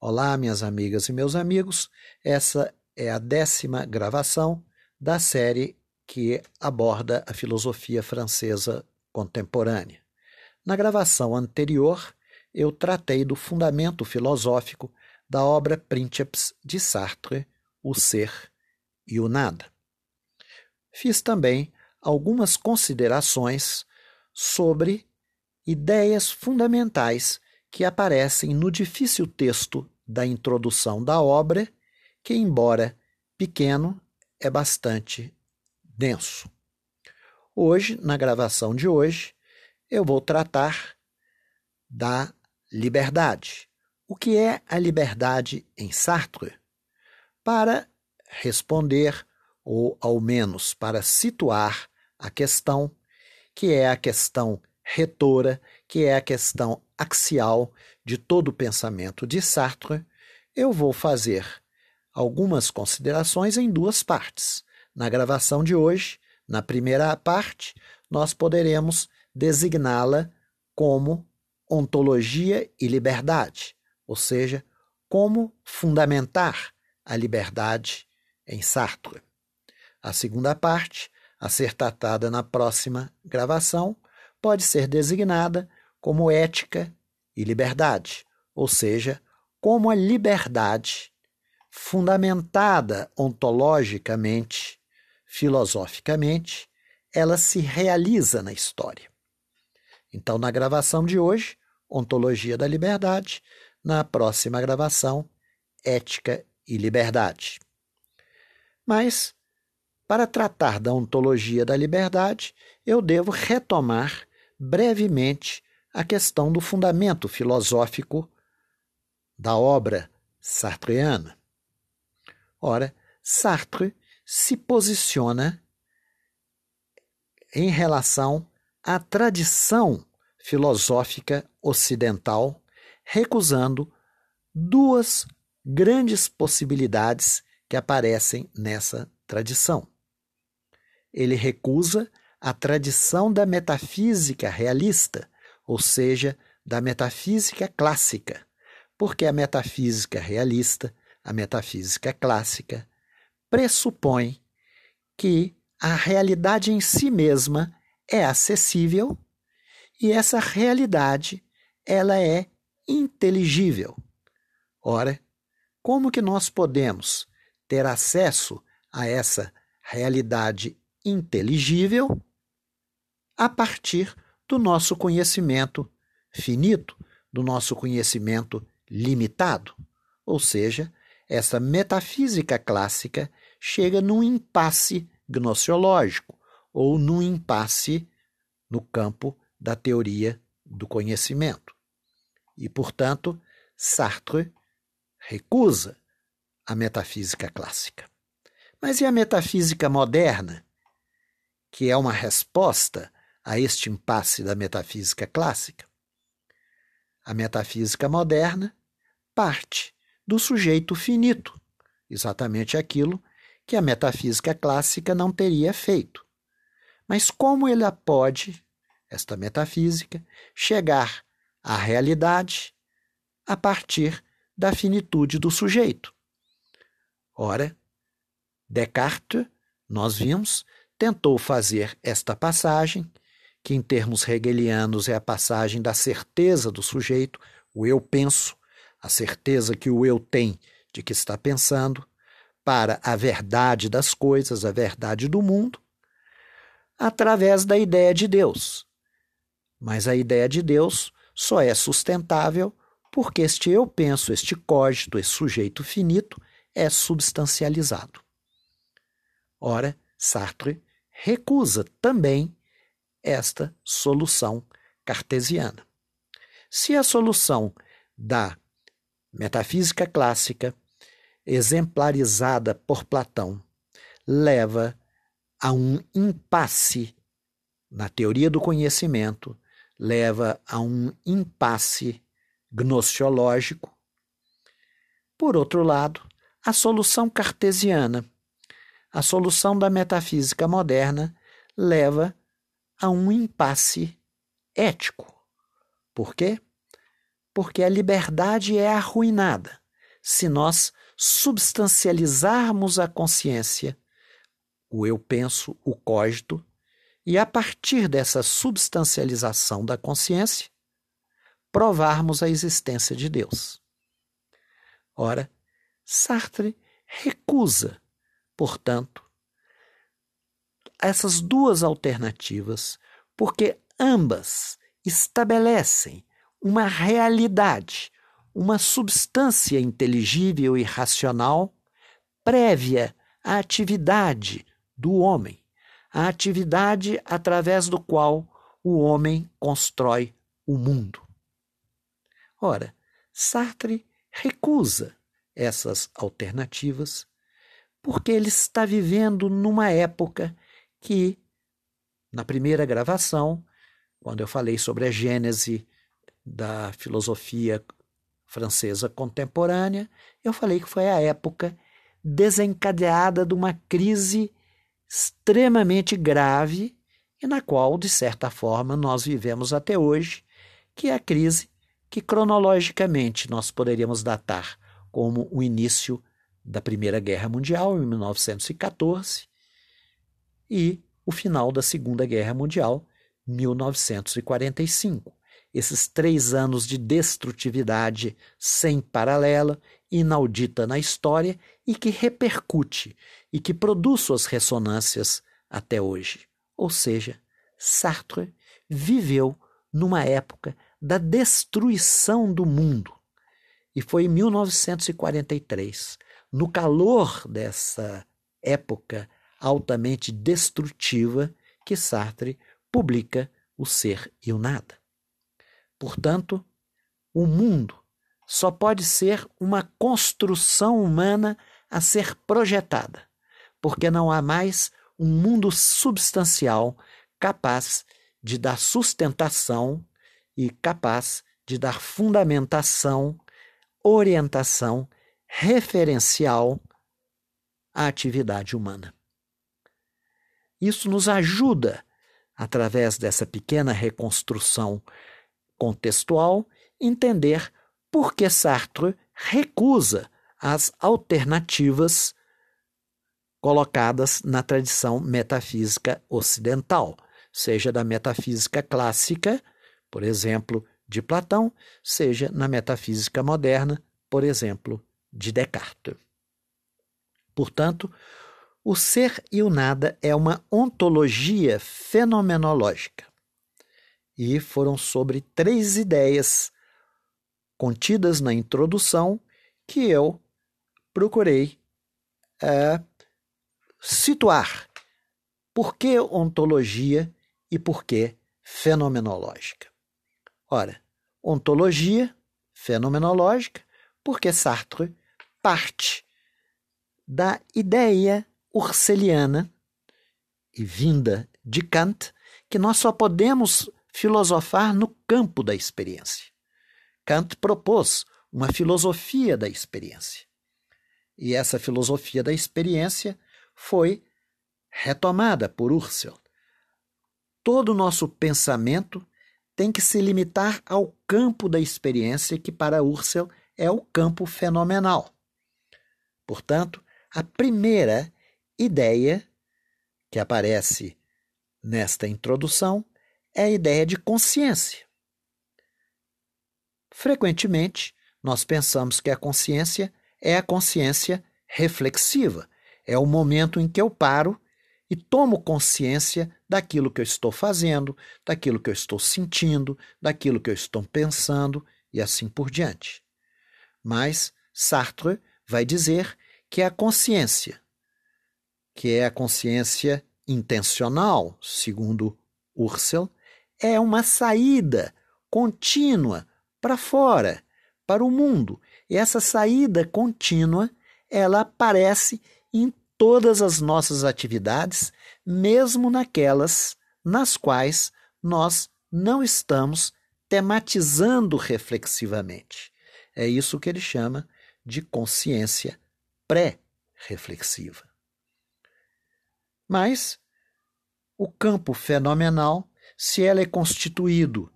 Olá, minhas amigas e meus amigos. Essa é a décima gravação da série que aborda a filosofia francesa contemporânea. Na gravação anterior, eu tratei do fundamento filosófico da obra Princeps de Sartre, O Ser e o Nada. Fiz também algumas considerações sobre ideias fundamentais que aparecem no difícil texto da introdução da obra, que, embora pequeno, é bastante denso. Hoje, na gravação de hoje, eu vou tratar da liberdade. O que é a liberdade em Sartre? Para responder, ou ao menos para situar a questão, que é a questão retora, que é a questão axial de todo o pensamento de Sartre, eu vou fazer algumas considerações em duas partes. Na gravação de hoje, na primeira parte, nós poderemos designá-la como ontologia e liberdade, ou seja, como fundamentar a liberdade em Sartre. A segunda parte, a ser tratada na próxima gravação, pode ser designada como ética e liberdade, ou seja, como a liberdade fundamentada ontologicamente, filosoficamente, ela se realiza na história. Então, na gravação de hoje, Ontologia da Liberdade, na próxima gravação, Ética e Liberdade. Mas, para tratar da ontologia da liberdade, eu devo retomar brevemente a questão do fundamento filosófico da obra sartreana. Ora, Sartre se posiciona em relação à tradição filosófica ocidental, recusando duas grandes possibilidades que aparecem nessa tradição. Ele recusa a tradição da metafísica realista, ou seja, da metafísica clássica, porque a metafísica realista, a metafísica clássica, pressupõe que a realidade em si mesma é acessível e essa realidade ela é inteligível. Ora, como que nós podemos ter acesso a essa realidade inteligível a partir do nosso conhecimento finito, do nosso conhecimento limitado. Ou seja, essa metafísica clássica chega num impasse gnoseológico ou num impasse no campo da teoria do conhecimento. E, portanto, Sartre recusa a metafísica clássica. Mas e a metafísica moderna, que é uma resposta a este impasse da metafísica clássica? A metafísica moderna parte do sujeito finito, exatamente aquilo que a metafísica clássica não teria feito. Mas como ela pode, esta metafísica, chegar à realidade a partir da finitude do sujeito? Ora, Descartes, nós vimos, tentou fazer esta passagem, que em termos hegelianos é a passagem da certeza do sujeito, o eu penso, a certeza que o eu tem de que está pensando, para a verdade das coisas, a verdade do mundo, através da ideia de Deus. Mas a ideia de Deus só é sustentável porque este eu penso, este cógito, esse sujeito finito, é substancializado. Ora, Sartre recusa também esta solução cartesiana. Se a solução da metafísica clássica, exemplarizada por Platão, leva a um impasse na teoria do conhecimento, leva a um impasse gnoseológico. Por outro lado, a solução cartesiana, a solução da metafísica moderna, leva a um impasse ético. Por quê? Porque a liberdade é arruinada. se nós substancializarmos a consciência, o eu penso, o cogito, e a partir dessa substancialização da consciência, provarmos a existência de Deus. Ora, Sartre recusa, portanto, essas duas alternativas, porque ambas estabelecem uma realidade, uma substância inteligível e racional prévia à atividade do homem, a atividade através do qual o homem constrói o mundo. Ora, Sartre recusa essas alternativas porque ele está vivendo numa época que, na primeira gravação, quando eu falei sobre a gênese da filosofia francesa contemporânea, eu falei que foi a época desencadeada de uma crise extremamente grave e na qual, de certa forma, nós vivemos até hoje, que é a crise que cronologicamente nós poderíamos datar como o início da Primeira Guerra Mundial, em 1914, e o final da Segunda Guerra Mundial, 1945. Esses três anos de destrutividade sem paralela, inaudita na história e que repercute e que produz suas ressonâncias até hoje. Ou seja, Sartre viveu numa época da destruição do mundo. E foi em 1943, no calor dessa época altamente destrutiva, que Sartre publica O Ser e o Nada. Portanto, o mundo só pode ser uma construção humana a ser projetada, porque não há mais um mundo substancial capaz de dar sustentação e capaz de dar fundamentação, orientação, referencial à atividade humana. Isso nos ajuda, através dessa pequena reconstrução contextual, entender por que Sartre recusa as alternativas colocadas na tradição metafísica ocidental, seja da metafísica clássica, por exemplo, de Platão, seja na metafísica moderna, por exemplo, de Descartes. Portanto, o ser e o nada é uma ontologia fenomenológica. E foram sobre três ideias contidas na introdução que eu procurei é, situar. Por que ontologia e por que fenomenológica? Ora, ontologia fenomenológica, porque Sartre parte da ideia urseliana e vinda de Kant que nós só podemos filosofar no campo da experiência. Kant propôs uma filosofia da experiência. E essa filosofia da experiência foi retomada por Husserl. Todo o nosso pensamento tem que se limitar ao campo da experiência, que para Husserl é o campo fenomenal. Portanto, a primeira ideia que aparece nesta introdução é a ideia de consciência. Frequentemente, nós pensamos que a consciência é a consciência reflexiva, é o momento em que eu paro e tomo consciência daquilo que eu estou fazendo, daquilo que eu estou sentindo, daquilo que eu estou pensando e assim por diante. Mas Sartre vai dizer que a consciência, que é a consciência intencional, segundo Husserl, é uma saída contínua para fora, para o mundo. E essa saída contínua, ela aparece em todas as nossas atividades, mesmo naquelas nas quais nós não estamos tematizando reflexivamente. É isso que ele chama de consciência pré-reflexiva. Mas o campo fenomenal, se ele é constituído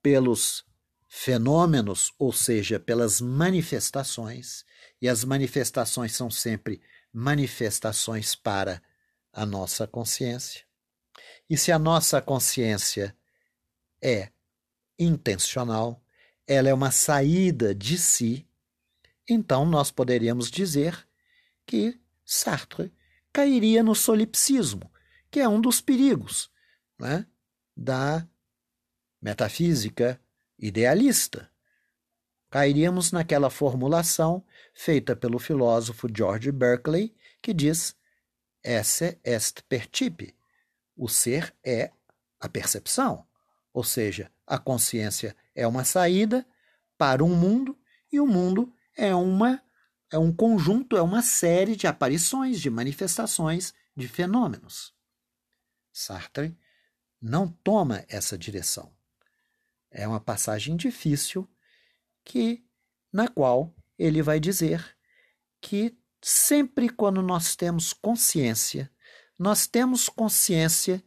pelos fenômenos, ou seja, pelas manifestações, e as manifestações são sempre manifestações para a nossa consciência. E se a nossa consciência é intencional, ela é uma saída de si, então nós poderíamos dizer que Sartre cairia no solipsismo, que é um dos perigos né, da metafísica idealista. Cairíamos naquela formulação feita pelo filósofo George Berkeley, que diz: esse est percipi. O ser é a percepção, ou seja, a consciência é uma saída para um mundo e o mundo é uma é um conjunto, é uma série de aparições, de manifestações, de fenômenos. Sartre não toma essa direção. É uma passagem difícil que na qual ele vai dizer que sempre quando nós temos consciência, nós temos consciência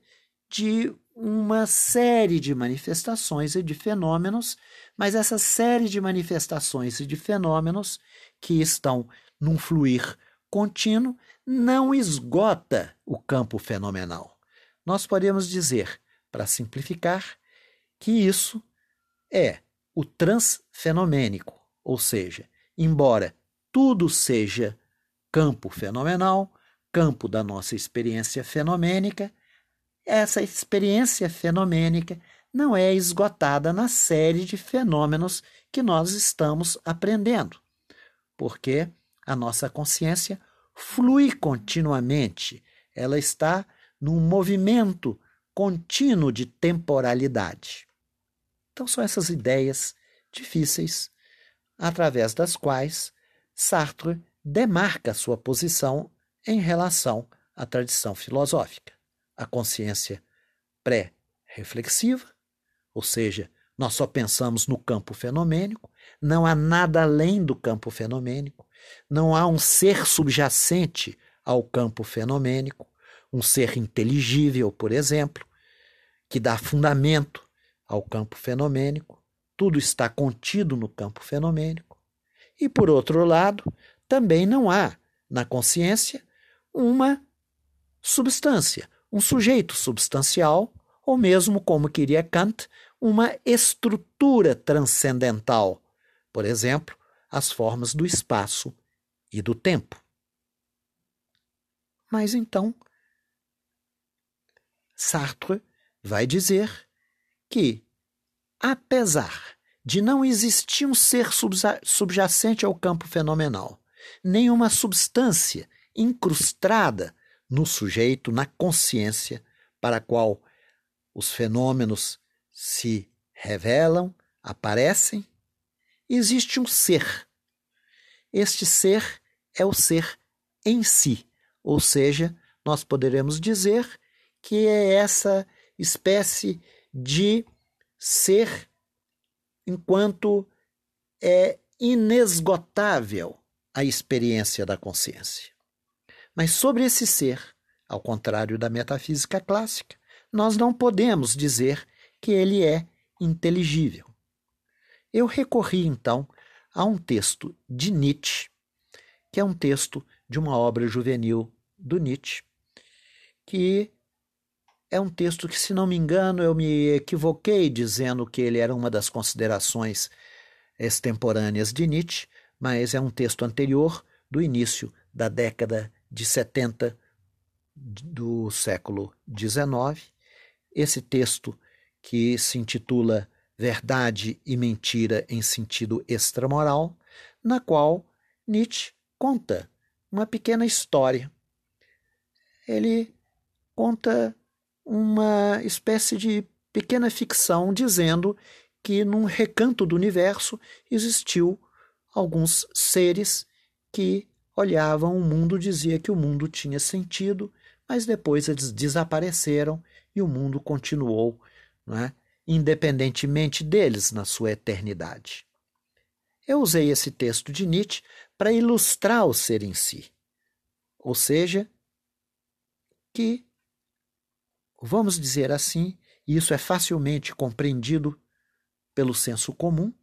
de uma série de manifestações e de fenômenos, mas essa série de manifestações e de fenômenos que estão num fluir contínuo não esgota o campo fenomenal. Nós podemos dizer, para simplificar, que isso é o transfenomênico, ou seja, embora tudo seja campo fenomenal, campo da nossa experiência fenomênica, essa experiência fenomênica não é esgotada na série de fenômenos que nós estamos aprendendo, porque a nossa consciência flui continuamente, ela está num movimento contínuo de temporalidade. Então, são essas ideias difíceis através das quais Sartre demarca sua posição em relação à tradição filosófica. A consciência pré-reflexiva, ou seja, nós só pensamos no campo fenomênico, não há nada além do campo fenomênico, não há um ser subjacente ao campo fenomênico, um ser inteligível, por exemplo, que dá fundamento ao campo fenomênico, tudo está contido no campo fenomênico. E, por outro lado, também não há na consciência uma substância, um sujeito substancial, ou mesmo, como queria Kant, uma estrutura transcendental, por exemplo, as formas do espaço e do tempo. Mas então, Sartre vai dizer que, apesar de não existir um ser subjacente ao campo fenomenal, nenhuma substância incrustada no sujeito, na consciência, para a qual os fenômenos se revelam, aparecem, existe um ser. Este ser é o ser em si, ou seja, nós poderemos dizer que é essa espécie de ser enquanto é inesgotável a experiência da consciência. Mas sobre esse ser, ao contrário da metafísica clássica, nós não podemos dizer que ele é inteligível. Eu recorri então a um texto de Nietzsche, que é um texto de uma obra juvenil do Nietzsche, que é um texto que, se não me engano, eu me equivoquei dizendo que ele era uma das considerações extemporâneas de Nietzsche, mas é um texto anterior, do início da década de 70 do século XIX. Esse texto, que se intitula Verdade e Mentira em Sentido Extramoral, na qual Nietzsche conta uma pequena história. Ele conta uma espécie de pequena ficção dizendo que num recanto do universo existiu alguns seres que olhavam o mundo, dizia que o mundo tinha sentido, mas depois eles desapareceram e o mundo continuou, é, independentemente deles na sua eternidade. Eu usei esse texto de Nietzsche para ilustrar o ser em si, ou seja, que vamos dizer assim, isso é facilmente compreendido pelo senso comum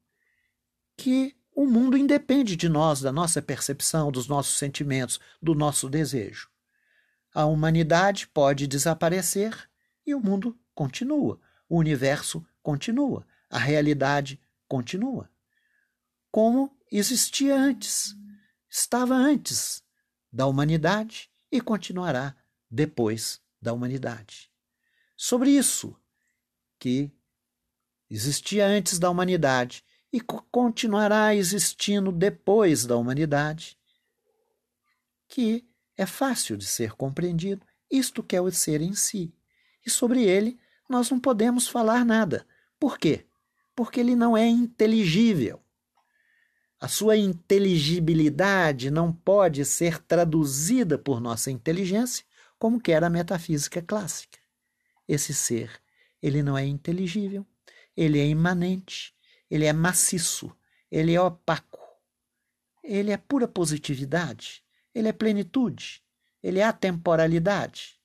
que o mundo independe de nós, da nossa percepção, dos nossos sentimentos, do nosso desejo. A humanidade pode desaparecer e o mundo continua, o universo continua, a realidade continua. Como existia antes, estava antes da humanidade e continuará depois da humanidade. Sobre isso, que existia antes da humanidade e continuará existindo depois da humanidade, que é fácil de ser compreendido, isto que é o ser em si. E sobre ele nós não podemos falar nada. Por quê? Porque ele não é inteligível. A sua inteligibilidade não pode ser traduzida por nossa inteligência como quer a metafísica clássica. Esse ser, ele não é inteligível, ele é imanente, ele é maciço, ele é opaco, ele é pura positividade, ele é plenitude, ele é atemporalidade.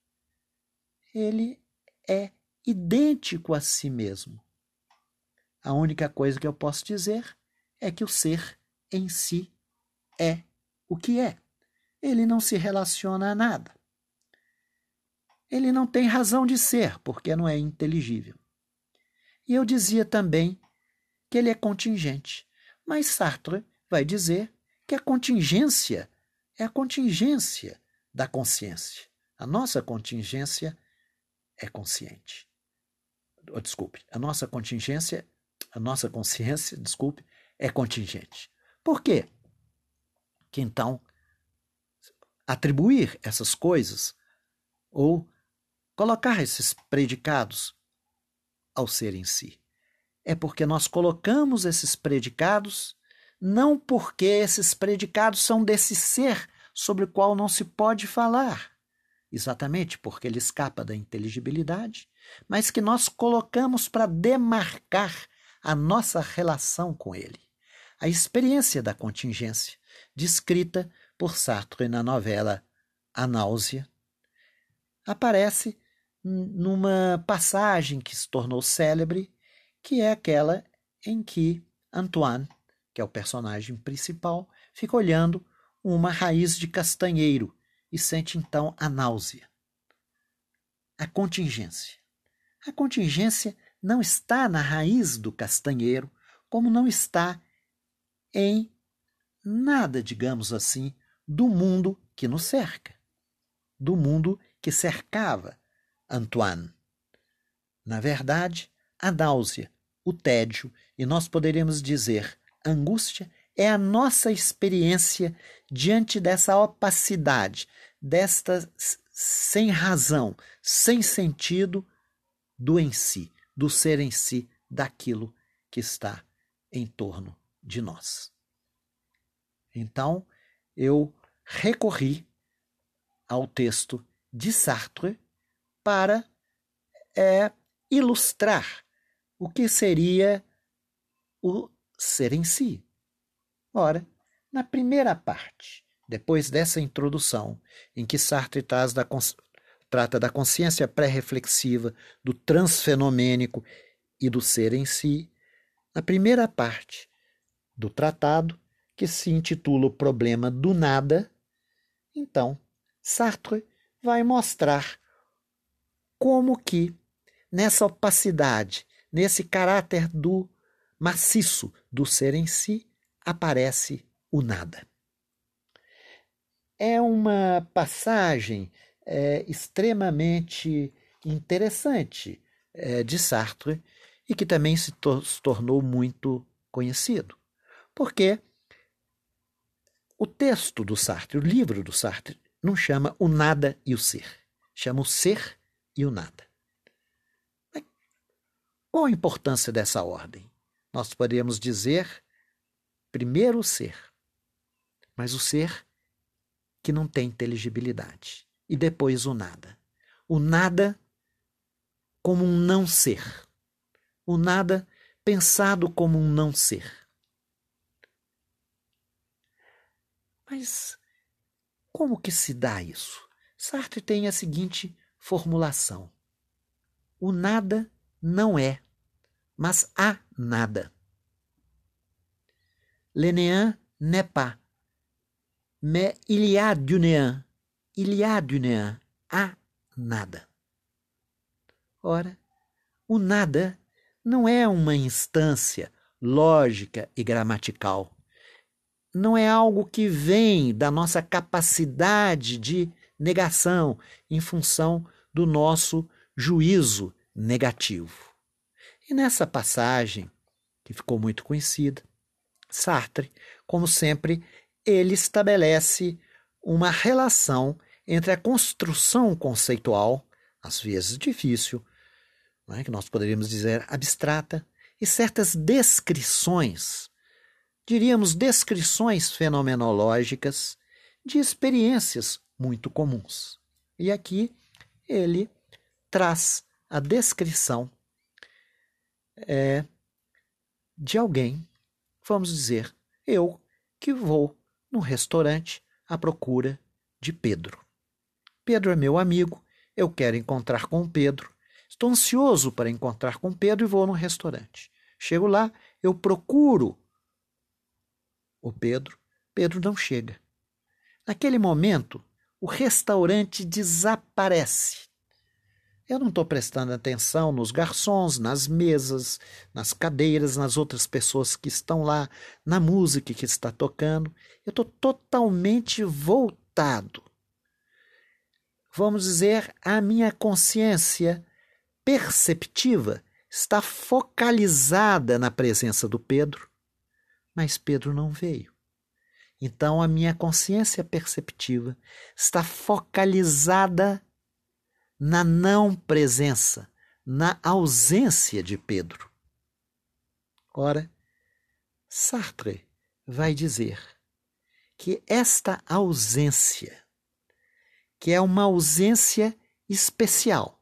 Ele é idêntico a si mesmo. A única coisa que eu posso dizer é que o ser em si é o que é. Ele não se relaciona a nada. Ele não tem razão de ser, porque não é inteligível. E eu dizia também que ele é contingente. Mas Sartre vai dizer que a contingência é a contingência da consciência. A nossa contingência é consciente. Oh, desculpe, a nossa contingência, a nossa consciência, desculpe, é contingente. Por quê? Que então atribuir essas coisas ou colocar esses predicados ao ser em si é porque nós colocamos esses predicados não porque esses predicados são desse ser sobre o qual não se pode falar, exatamente porque ele escapa da inteligibilidade, mas que nós colocamos para demarcar a nossa relação com ele. A experiência da contingência, descrita por Sartre na novela A Náusea, aparece numa passagem que se tornou célebre que é aquela em que Antoine, que é o personagem principal, fica olhando uma raiz de castanheiro e sente então a náusea. A contingência. A contingência não está na raiz do castanheiro, como não está em nada, digamos assim, do mundo que nos cerca, do mundo que cercava Antoine. Na verdade, a náusea o tédio, e nós poderíamos dizer angústia, é a nossa experiência diante dessa opacidade, desta sem razão, sem sentido do em si, do ser em si, daquilo que está em torno de nós. Então, eu recorri ao texto de Sartre para é, ilustrar o que seria o ser em si. Ora, na primeira parte, depois dessa introdução, em que Sartre da trata da consciência pré-reflexiva, do transfenomênico e do ser em si, na primeira parte do tratado, que se intitula O Problema do Nada, então Sartre vai mostrar como que nessa opacidade nesse caráter do maciço do ser em si, aparece o nada. É uma passagem é, extremamente interessante é, de Sartre e que também se, se tornou muito conhecido, porque o texto do Sartre, o livro do Sartre, não chama o nada e o ser, chama o ser e o nada. Qual a importância dessa ordem? Nós poderíamos dizer primeiro o ser, mas o ser que não tem inteligibilidade, e depois o nada. O nada como um não ser. O nada pensado como um não ser. Mas como que se dá isso? Sartre tem a seguinte formulação: o nada não é mas há nada. Le néant n'est pas, mais il y a du néant. Il y a du néant. Há nada. Ora, o nada não é uma instância lógica e gramatical. Não é algo que vem da nossa capacidade de negação em função do nosso juízo negativo. E nessa passagem, que ficou muito conhecida, Sartre, como sempre, ele estabelece uma relação entre a construção conceitual, às vezes difícil, é? que nós poderíamos dizer abstrata, e certas descrições, diríamos descrições fenomenológicas de experiências muito comuns. E aqui ele traz a descrição é, de alguém, vamos dizer, eu que vou num restaurante à procura de Pedro. Pedro é meu amigo, eu quero encontrar com Pedro. Estou ansioso para encontrar com Pedro e vou no restaurante. Chego lá, eu procuro o Pedro, Pedro não chega. Naquele momento, o restaurante desaparece. Eu não estou prestando atenção nos garçons, nas mesas, nas cadeiras, nas outras pessoas que estão lá, na música que está tocando. Eu estou totalmente voltado. Vamos dizer, a minha consciência perceptiva está focalizada na presença do Pedro, mas Pedro não veio. Então a minha consciência perceptiva está focalizada na não presença, na ausência de Pedro. Ora, Sartre vai dizer que esta ausência, que é uma ausência especial,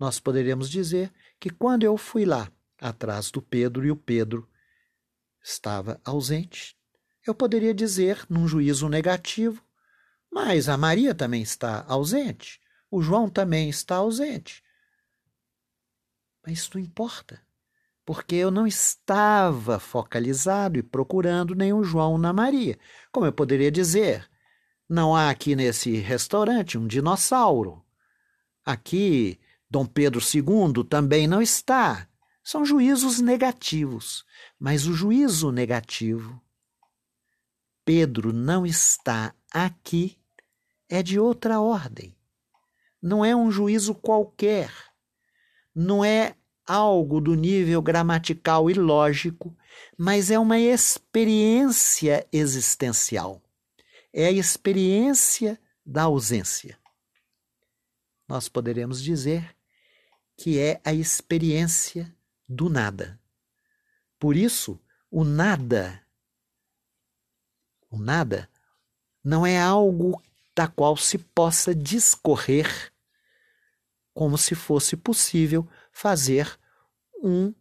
nós poderíamos dizer que quando eu fui lá atrás do Pedro e o Pedro estava ausente, eu poderia dizer, num juízo negativo, mas a Maria também está ausente, o João também está ausente. Mas isso não importa, porque eu não estava focalizado e procurando o João na Maria. Como eu poderia dizer, não há aqui nesse restaurante um dinossauro. Aqui, Dom Pedro II também não está. São juízos negativos. Mas o juízo negativo Pedro não está aqui é de outra ordem. Não é um juízo qualquer. Não é algo do nível gramatical e lógico, mas é uma experiência existencial. É a experiência da ausência. Nós poderemos dizer que é a experiência do nada. Por isso, o nada o nada não é algo da qual se possa discorrer como se fosse possível fazer um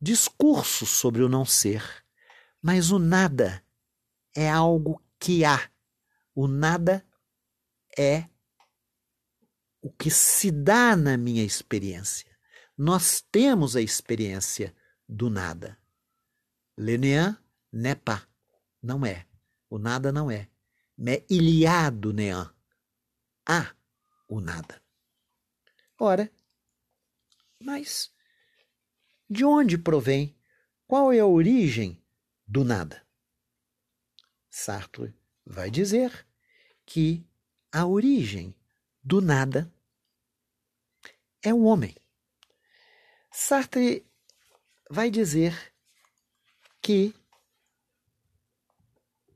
discurso sobre o não ser. Mas o nada é algo que há. O nada é o que se dá na minha experiência. Nós temos a experiência do nada. Le néant n'est pas. Não é. O nada não é. Mais il y a do néant. Há o nada. Ora, mas de onde provém? Qual é a origem do nada? Sartre vai dizer que a origem do nada é o homem. Sartre vai dizer que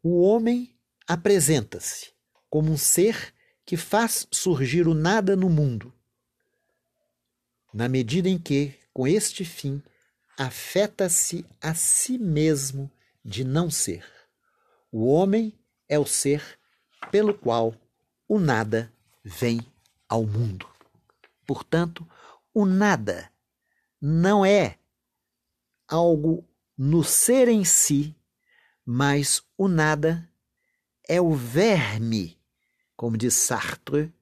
o homem apresenta-se como um ser que faz surgir o nada no mundo, na medida em que, com este fim, afeta-se a si mesmo de não ser. O homem é o ser pelo qual o nada vem ao mundo. Portanto, o nada não é algo no ser em si mas o nada é o verme, como diz Sartre,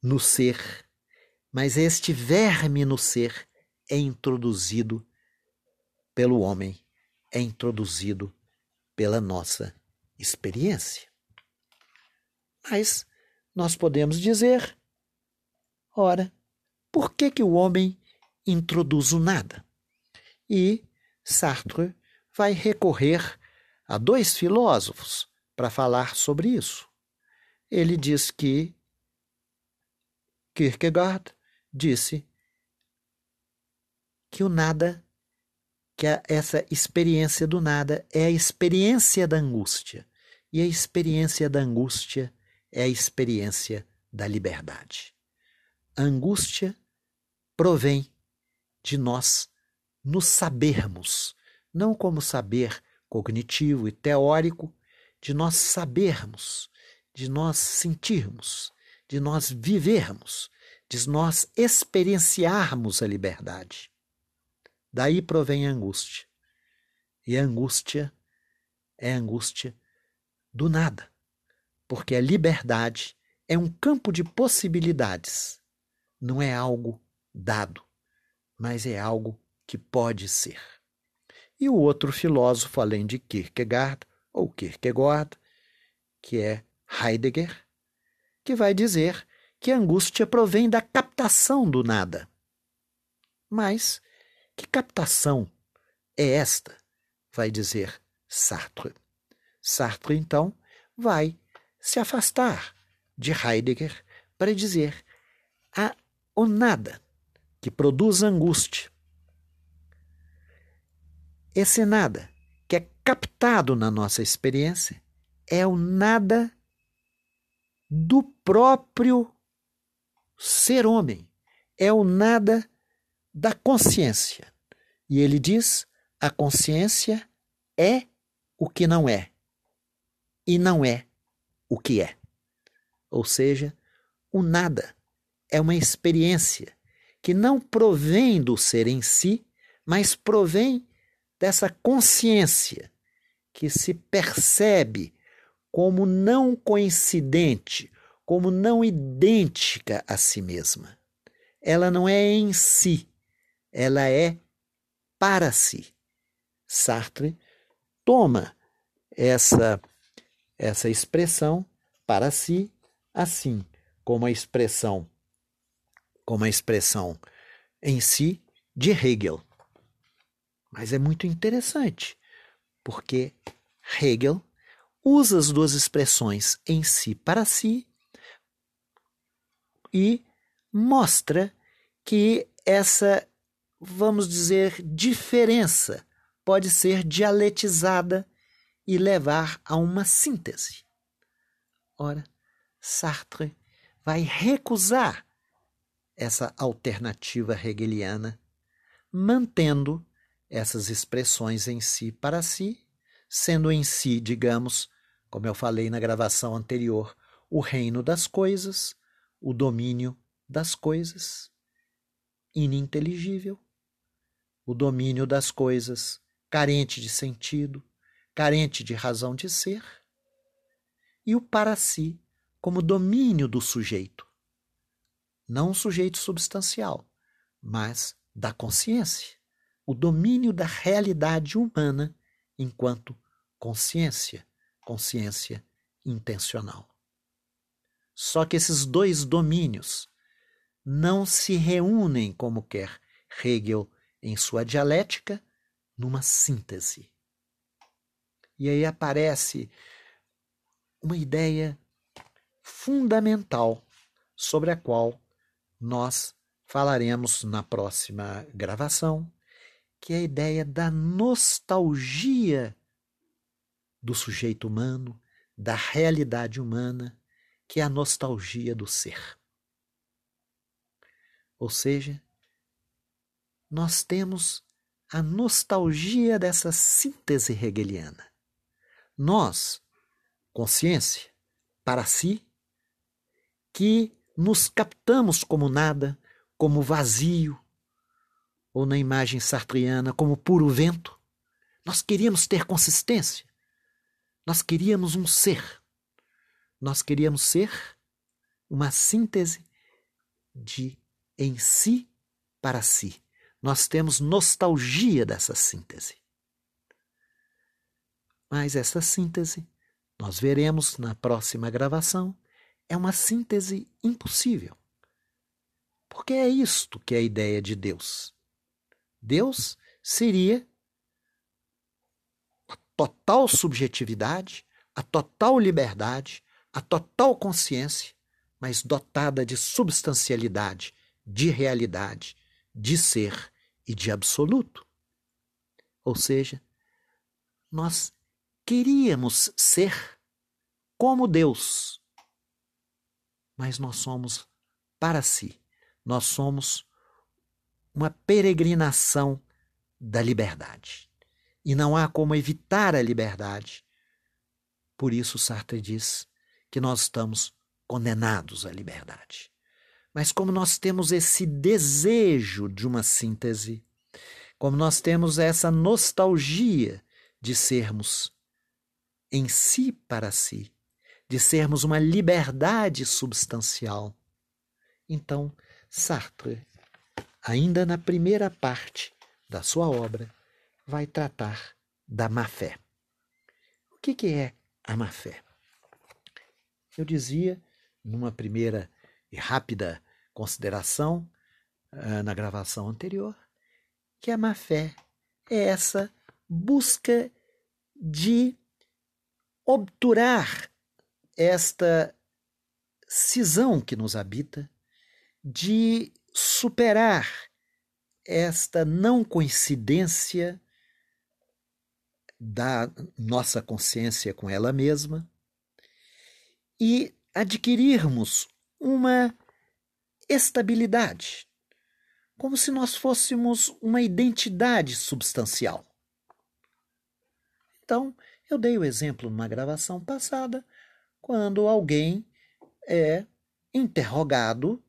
no ser. Mas este verme no ser é introduzido pelo homem, é introduzido pela nossa experiência. Mas nós podemos dizer, ora, por que que o homem introduz o nada? E Sartre vai recorrer a dois filósofos para falar sobre isso. Ele diz que Kierkegaard disse que o nada, que essa experiência do nada é a experiência da angústia. E a experiência da angústia é a experiência da liberdade. A angústia provém de nós nos sabermos, não como saber cognitivo e teórico, de nós sabermos, de nós sentirmos, de nós vivermos, de nós experienciarmos a liberdade. Daí provém a angústia. E a angústia é a angústia do nada, porque a liberdade é um campo de possibilidades, não é algo dado, mas é algo que pode ser. E o outro filósofo, além de Kierkegaard, ou Kierkegaard, que é Heidegger, que vai dizer que a angústia provém da captação do nada. Mas que captação é esta? Vai dizer Sartre. Sartre, então, vai se afastar de Heidegger para dizer a o nada que produz angústia. Esse nada que é captado na nossa experiência é o nada do próprio ser homem, é o nada da consciência. E ele diz: a consciência é o que não é, e não é o que é. Ou seja, o nada é uma experiência que não provém do ser em si, mas provém dessa consciência que se percebe como não coincidente, como não idêntica a si mesma. Ela não é em si, ela é para si. Sartre toma essa essa expressão para si assim como a expressão como a expressão em si de Hegel. Mas é muito interessante, porque Hegel usa as duas expressões em si para si e mostra que essa vamos dizer, diferença pode ser dialetizada e levar a uma síntese. Ora, Sartre vai recusar essa alternativa hegeliana, mantendo essas expressões em si para si, sendo em si, digamos, como eu falei na gravação anterior, o reino das coisas, o domínio das coisas, ininteligível, o domínio das coisas, carente de sentido, carente de razão de ser, e o para si como domínio do sujeito. Não um sujeito substancial, mas da consciência, o domínio da realidade humana enquanto consciência, consciência intencional. Só que esses dois domínios não se reúnem como quer Hegel em sua dialética, numa síntese. E aí aparece uma ideia fundamental sobre a qual nós falaremos na próxima gravação, que é a ideia da nostalgia do sujeito humano, da realidade humana, que é a nostalgia do ser. Ou seja, nós temos a nostalgia dessa síntese hegeliana. Nós, consciência, para si, que nos captamos como nada, como vazio, ou na imagem sartriana, como puro vento, nós queríamos ter consistência. Nós queríamos um ser. Nós queríamos ser uma síntese de em si para si Nós temos nostalgia dessa síntese. Mas essa síntese, nós veremos na próxima gravação, é uma síntese impossível. Porque é isto que é a ideia de Deus. Deus seria a total subjetividade, a total liberdade, a total consciência, mas dotada de substancialidade, de realidade, de ser e de absoluto. Ou seja, nós queríamos ser como Deus, mas nós somos para si, nós somos uma peregrinação da liberdade. E não há como evitar a liberdade. Por isso, Sartre diz que nós estamos condenados à liberdade. Mas como nós temos esse desejo de uma síntese, como nós temos essa nostalgia de sermos em si para si, de sermos uma liberdade substancial. Então, Sartre, ainda na primeira parte da sua obra, vai tratar da má-fé. O que, que é a má-fé? Eu dizia, numa primeira e rápida consideração uh, na gravação anterior, que a má-fé é essa busca de obturar esta cisão que nos habita, de superar esta não coincidência da nossa consciência com ela mesma e adquirirmos uma estabilidade, como se nós fôssemos uma identidade substancial. Então, eu dei o exemplo numa gravação passada, quando alguém é interrogado: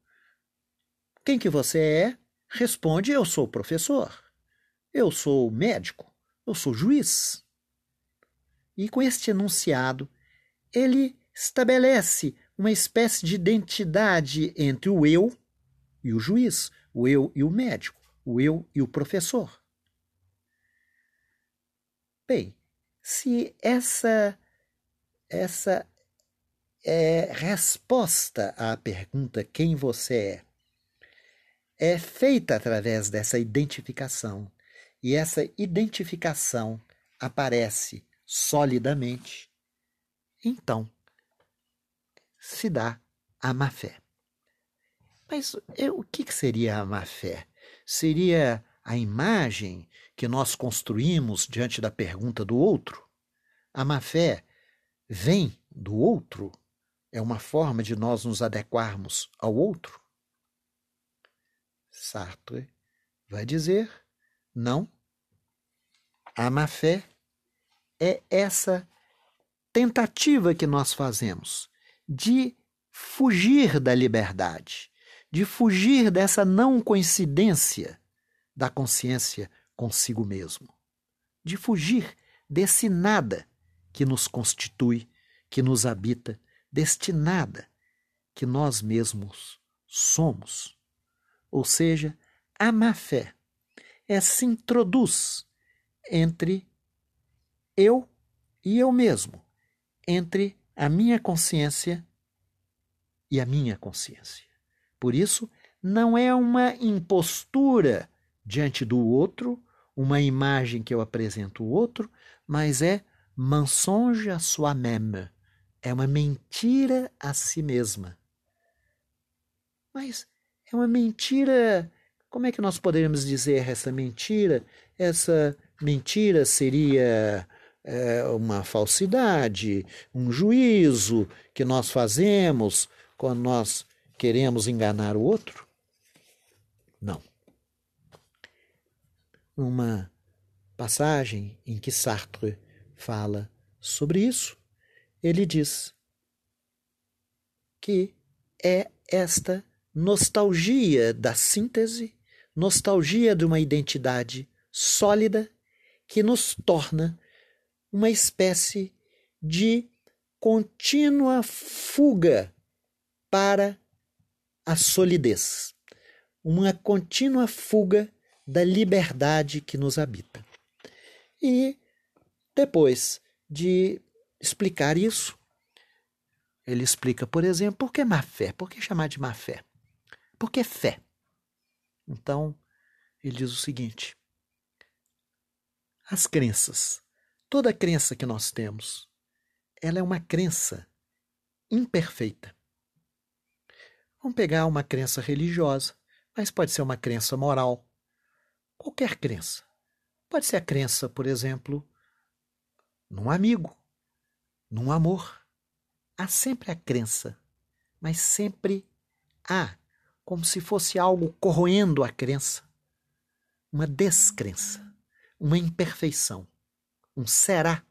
quem que você é? Responde: eu sou professor, eu sou médico, eu sou juiz. E com este enunciado, ele estabelece uma espécie de identidade entre o eu e o juiz, o eu e o médico, o eu e o professor. Bem, se essa essa é, resposta à pergunta quem você é é feita através dessa identificação e essa identificação aparece solidamente, então se dá a má fé. Mas o que seria a má fé? Seria a imagem que nós construímos diante da pergunta do outro? A má fé vem do outro? É uma forma de nós nos adequarmos ao outro? Sartre vai dizer: não. A má fé é essa tentativa que nós fazemos de fugir da liberdade, de fugir dessa não coincidência da consciência consigo mesmo, de fugir desse nada que nos constitui, que nos habita, deste nada que nós mesmos somos. Ou seja, a má fé é se introduz entre eu e eu mesmo, entre a minha consciência e a minha consciência. Por isso, não é uma impostura diante do outro, uma imagem que eu apresento ao outro, mas é mensonge à soi-même. É uma mentira a si mesma. Mas é uma mentira. Como é que nós poderíamos dizer essa mentira? Essa mentira seria é, uma falsidade, um juízo que nós fazemos quando nós queremos enganar o outro? Não. Uma passagem em que Sartre fala sobre isso, ele diz que é esta nostalgia da síntese, nostalgia de uma identidade sólida que nos torna uma espécie de contínua fuga para a solidez, uma contínua fuga da liberdade que nos habita. E depois de explicar isso, ele explica, por exemplo, por que má fé? Por que chamar de má fé? Porque fé. Então, ele diz o seguinte: as crenças, toda crença que nós temos, ela é uma crença imperfeita. Vamos pegar uma crença religiosa, mas pode ser uma crença moral. Qualquer crença. Pode ser a crença, por exemplo, num amigo, num amor. Há sempre a crença, mas sempre há como se fosse algo corroendo a crença, uma descrença, uma imperfeição, um será,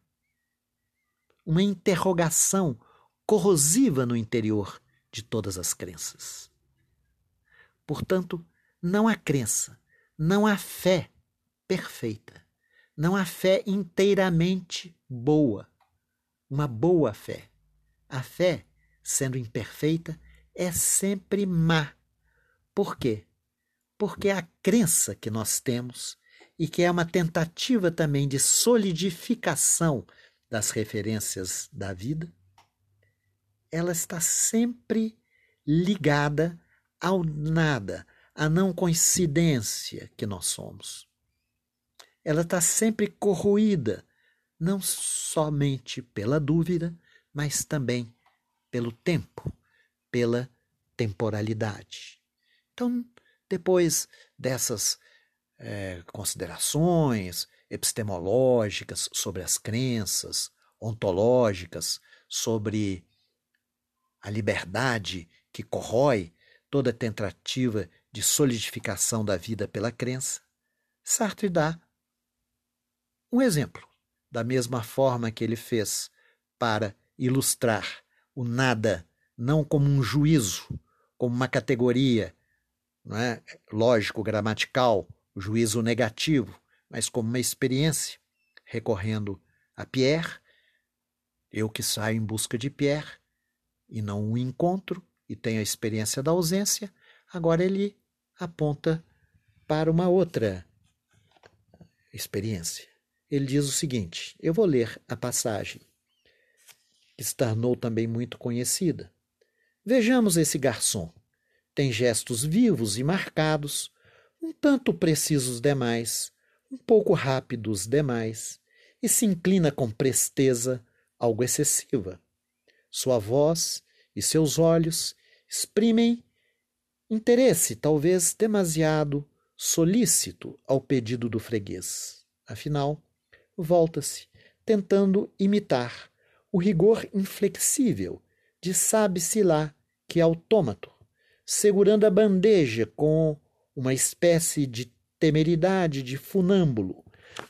uma interrogação corrosiva no interior de todas as crenças. Portanto, não há crença, não há fé perfeita, não há fé inteiramente boa, uma boa fé. A fé, sendo imperfeita, é sempre má. Por quê? Porque a crença que nós temos e que é uma tentativa também de solidificação das referências da vida, ela está sempre ligada ao nada, à não coincidência que nós somos. Ela está sempre corroída, não somente pela dúvida, mas também pelo tempo, pela temporalidade. Então, depois dessas é, considerações epistemológicas sobre as crenças, ontológicas, sobre a liberdade que corrói toda tentativa de solidificação da vida pela crença, Sartre dá um exemplo, da mesma forma que ele fez para ilustrar o nada não como um juízo, como uma categoria não é? lógico, gramatical, juízo negativo, mas como uma experiência, recorrendo a Pierre, eu que saio em busca de Pierre e não o encontro e tenho a experiência da ausência, agora ele aponta para uma outra experiência. Ele diz o seguinte: eu vou ler a passagem que se tornou também muito conhecida. Vejamos esse garçom. Tem gestos vivos e marcados, um tanto precisos demais, um pouco rápidos demais, e se inclina com presteza algo excessiva. Sua voz e seus olhos exprimem interesse, talvez demasiado solícito, ao pedido do freguês. Afinal, volta-se, tentando imitar o rigor inflexível de sabe-se lá que autômato, segurando a bandeja com uma espécie de temeridade de funâmbulo,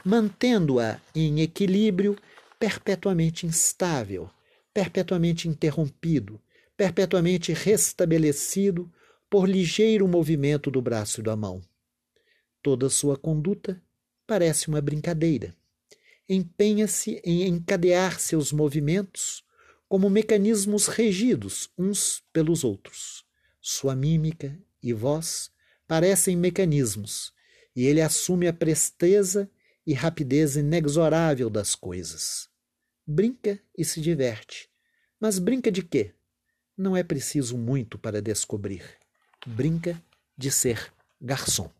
mantendo-a em equilíbrio perpetuamente instável, perpetuamente interrompido, perpetuamente restabelecido por ligeiro movimento do braço e da mão. Toda sua conduta parece uma brincadeira empenha-se em encadear seus movimentos como mecanismos regidos uns pelos outros. Sua mímica e voz parecem mecanismos, e ele assume a presteza e rapidez inexorável das coisas. Brinca e se diverte. Mas brinca de quê? Não é preciso muito para descobrir. Brinca de ser garçom.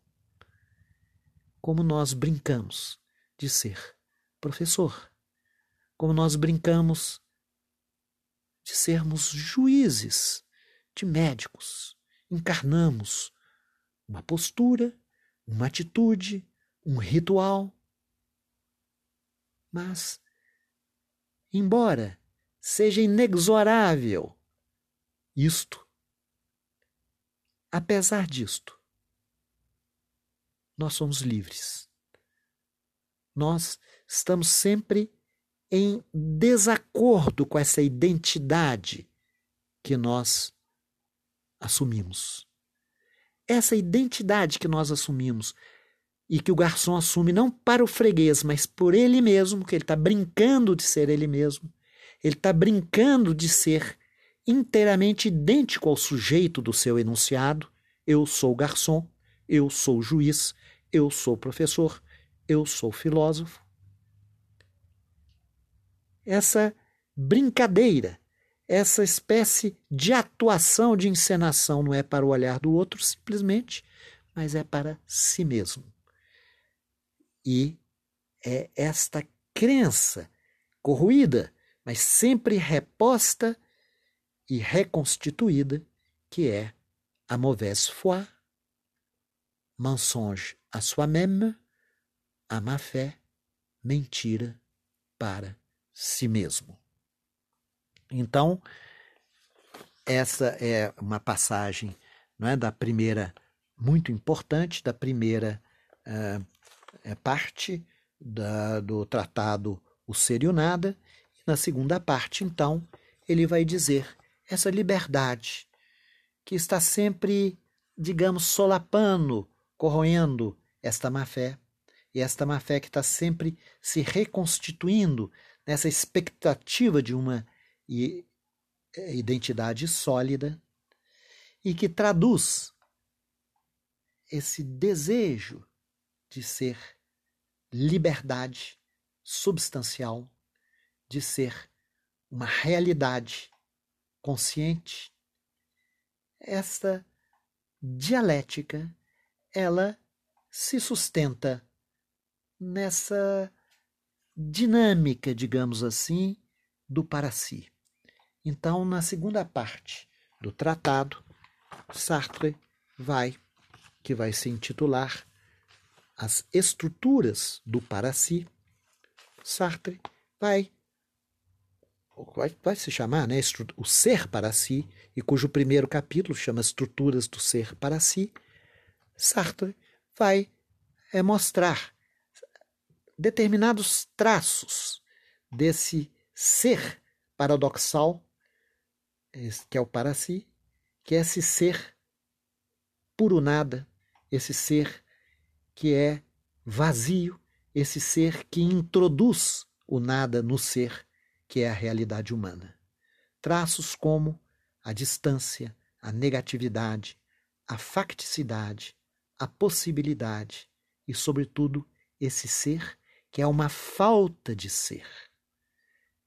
Como nós brincamos de ser professor. Como nós brincamos de sermos juízes, de médicos, encarnamos uma postura, uma atitude, um ritual. Mas, embora seja inexorável isto, apesar disto, nós somos livres. Nós estamos sempre em desacordo com essa identidade que nós assumimos. Essa identidade que nós assumimos e que o garçom assume não para o freguês, mas por ele mesmo, que ele está brincando de ser ele mesmo, ele está brincando de ser inteiramente idêntico ao sujeito do seu enunciado. Eu sou garçom, eu sou juiz, eu sou professor, eu sou filósofo. Essa brincadeira, essa espécie de atuação de encenação não é para o olhar do outro simplesmente, mas é para si mesmo. E é esta crença corroída, mas sempre reposta e reconstituída, que é a mauvaise foi, mensonge à soi-même, a má fé, mentira para si mesmo. Então, essa é uma passagem não é, da primeira, muito importante, da primeira uh, parte da, do tratado O Ser e o Nada. E na segunda parte, então, ele vai dizer essa liberdade que está sempre, digamos, solapando, corroendo esta má fé, e esta má fé que está sempre se reconstituindo nessa expectativa de uma é, identidade sólida e que traduz esse desejo de ser liberdade substancial, de ser uma realidade consciente. Esta dialética, ela se sustenta nessa dinâmica, digamos assim, do para si. Então, na segunda parte do tratado, Sartre vai, que vai se intitular As Estruturas do Para Si, Sartre vai, vai, vai se chamar né, O Ser para Si, e cujo primeiro capítulo chama Estruturas do Ser para Si, Sartre vai é, mostrar determinados traços desse ser paradoxal, que é o para si, que é esse ser puro nada, esse ser que é vazio, esse ser que introduz o nada no ser, que é a realidade humana. Traços como a distância, a negatividade, a facticidade, a possibilidade e, sobretudo, esse ser que é uma falta de ser.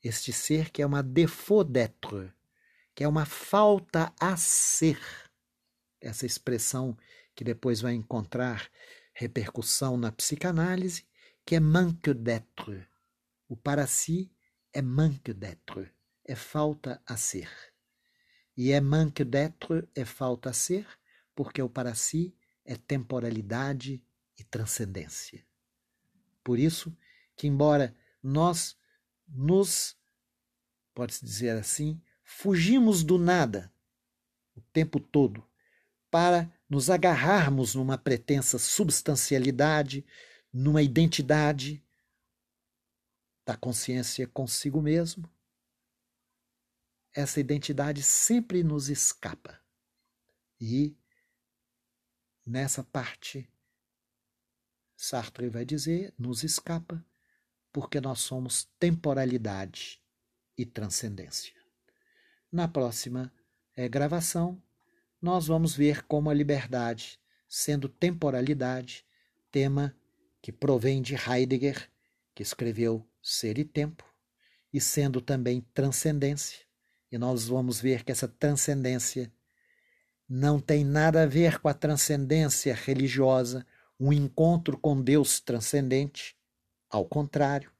Este ser que é uma défaut d'être, que é uma falta a ser. Essa expressão que depois vai encontrar repercussão na psicanálise, que é manque d'être. O para si é manque d'être, é falta a ser. E é manque d'être, é falta a ser, porque o para si é temporalidade e transcendência. Por isso que, embora nós nos, pode-se dizer assim, fugimos do nada o tempo todo para nos agarrarmos numa pretensa substancialidade, numa identidade da consciência consigo mesmo, essa identidade sempre nos escapa. E nessa parte Sartre vai dizer, nos escapa, porque nós somos temporalidade e transcendência. Na próxima é, gravação, nós vamos ver como a liberdade, sendo temporalidade, tema que provém de Heidegger, que escreveu Ser e Tempo, e sendo também transcendência, e nós vamos ver que essa transcendência não tem nada a ver com a transcendência religiosa um encontro com Deus transcendente, ao contrário,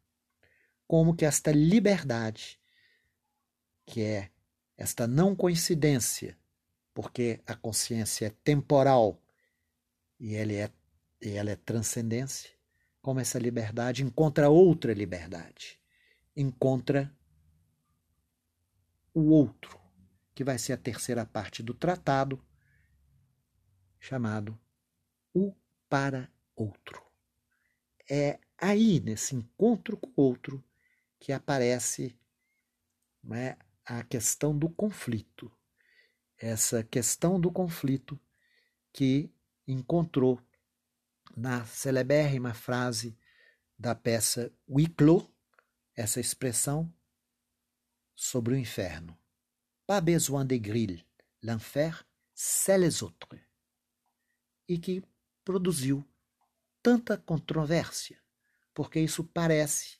como que esta liberdade, que é esta não coincidência, porque a consciência é temporal e ela é, e ela é transcendência, como essa liberdade encontra outra liberdade, encontra o outro, que vai ser a terceira parte do tratado, chamado o para outro. É aí, nesse encontro com o outro, que aparece né, a questão do conflito. Essa questão do conflito que encontrou na celebérrima frase da peça Wicklow, essa expressão sobre o inferno. Pas besoin de grille, l'enfer, c'est les autres. E que produziu tanta controvérsia? Porque isso parece,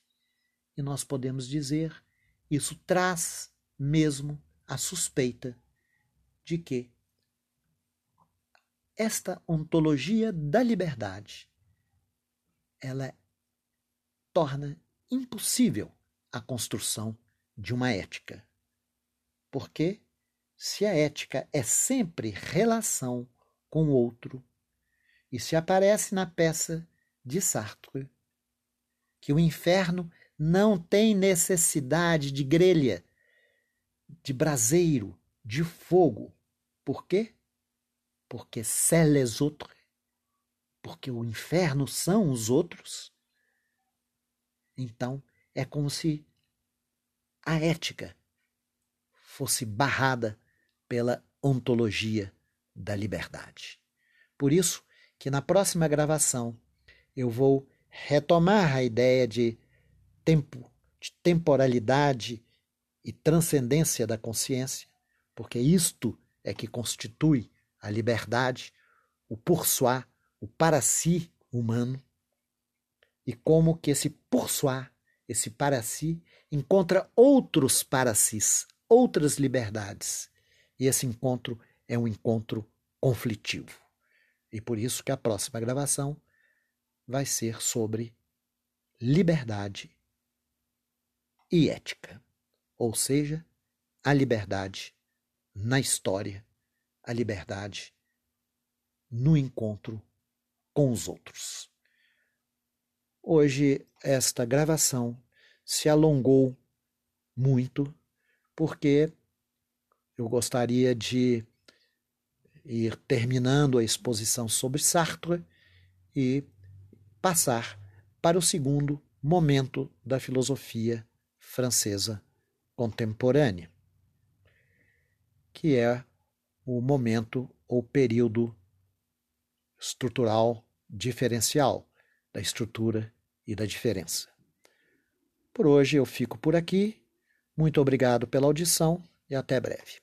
e nós podemos dizer, isso traz mesmo a suspeita de que esta ontologia da liberdade ela torna impossível a construção de uma ética. Porque se a ética é sempre relação com o outro, e se aparece na peça de Sartre que o inferno não tem necessidade de grelha, de braseiro, de fogo. Por quê? Porque c'est les autres. Porque o inferno são os outros. Então, é como se a ética fosse barrada pela ontologia da liberdade. Por isso que na próxima gravação eu vou retomar a ideia de tempo, de temporalidade e transcendência da consciência, porque isto é que constitui a liberdade, o por soi, o para si humano, e como que esse por soi, esse para si, encontra outros para si, outras liberdades. E esse encontro é um encontro conflitivo. E por isso que a próxima gravação vai ser sobre liberdade e ética, ou seja, a liberdade na história, a liberdade no encontro com os outros. Hoje esta gravação se alongou muito porque eu gostaria de ir terminando a exposição sobre Sartre e passar para o segundo momento da filosofia francesa contemporânea, que é o momento ou período estrutural diferencial da estrutura e da diferença. Por hoje eu fico por aqui. Muito obrigado pela audição e até breve.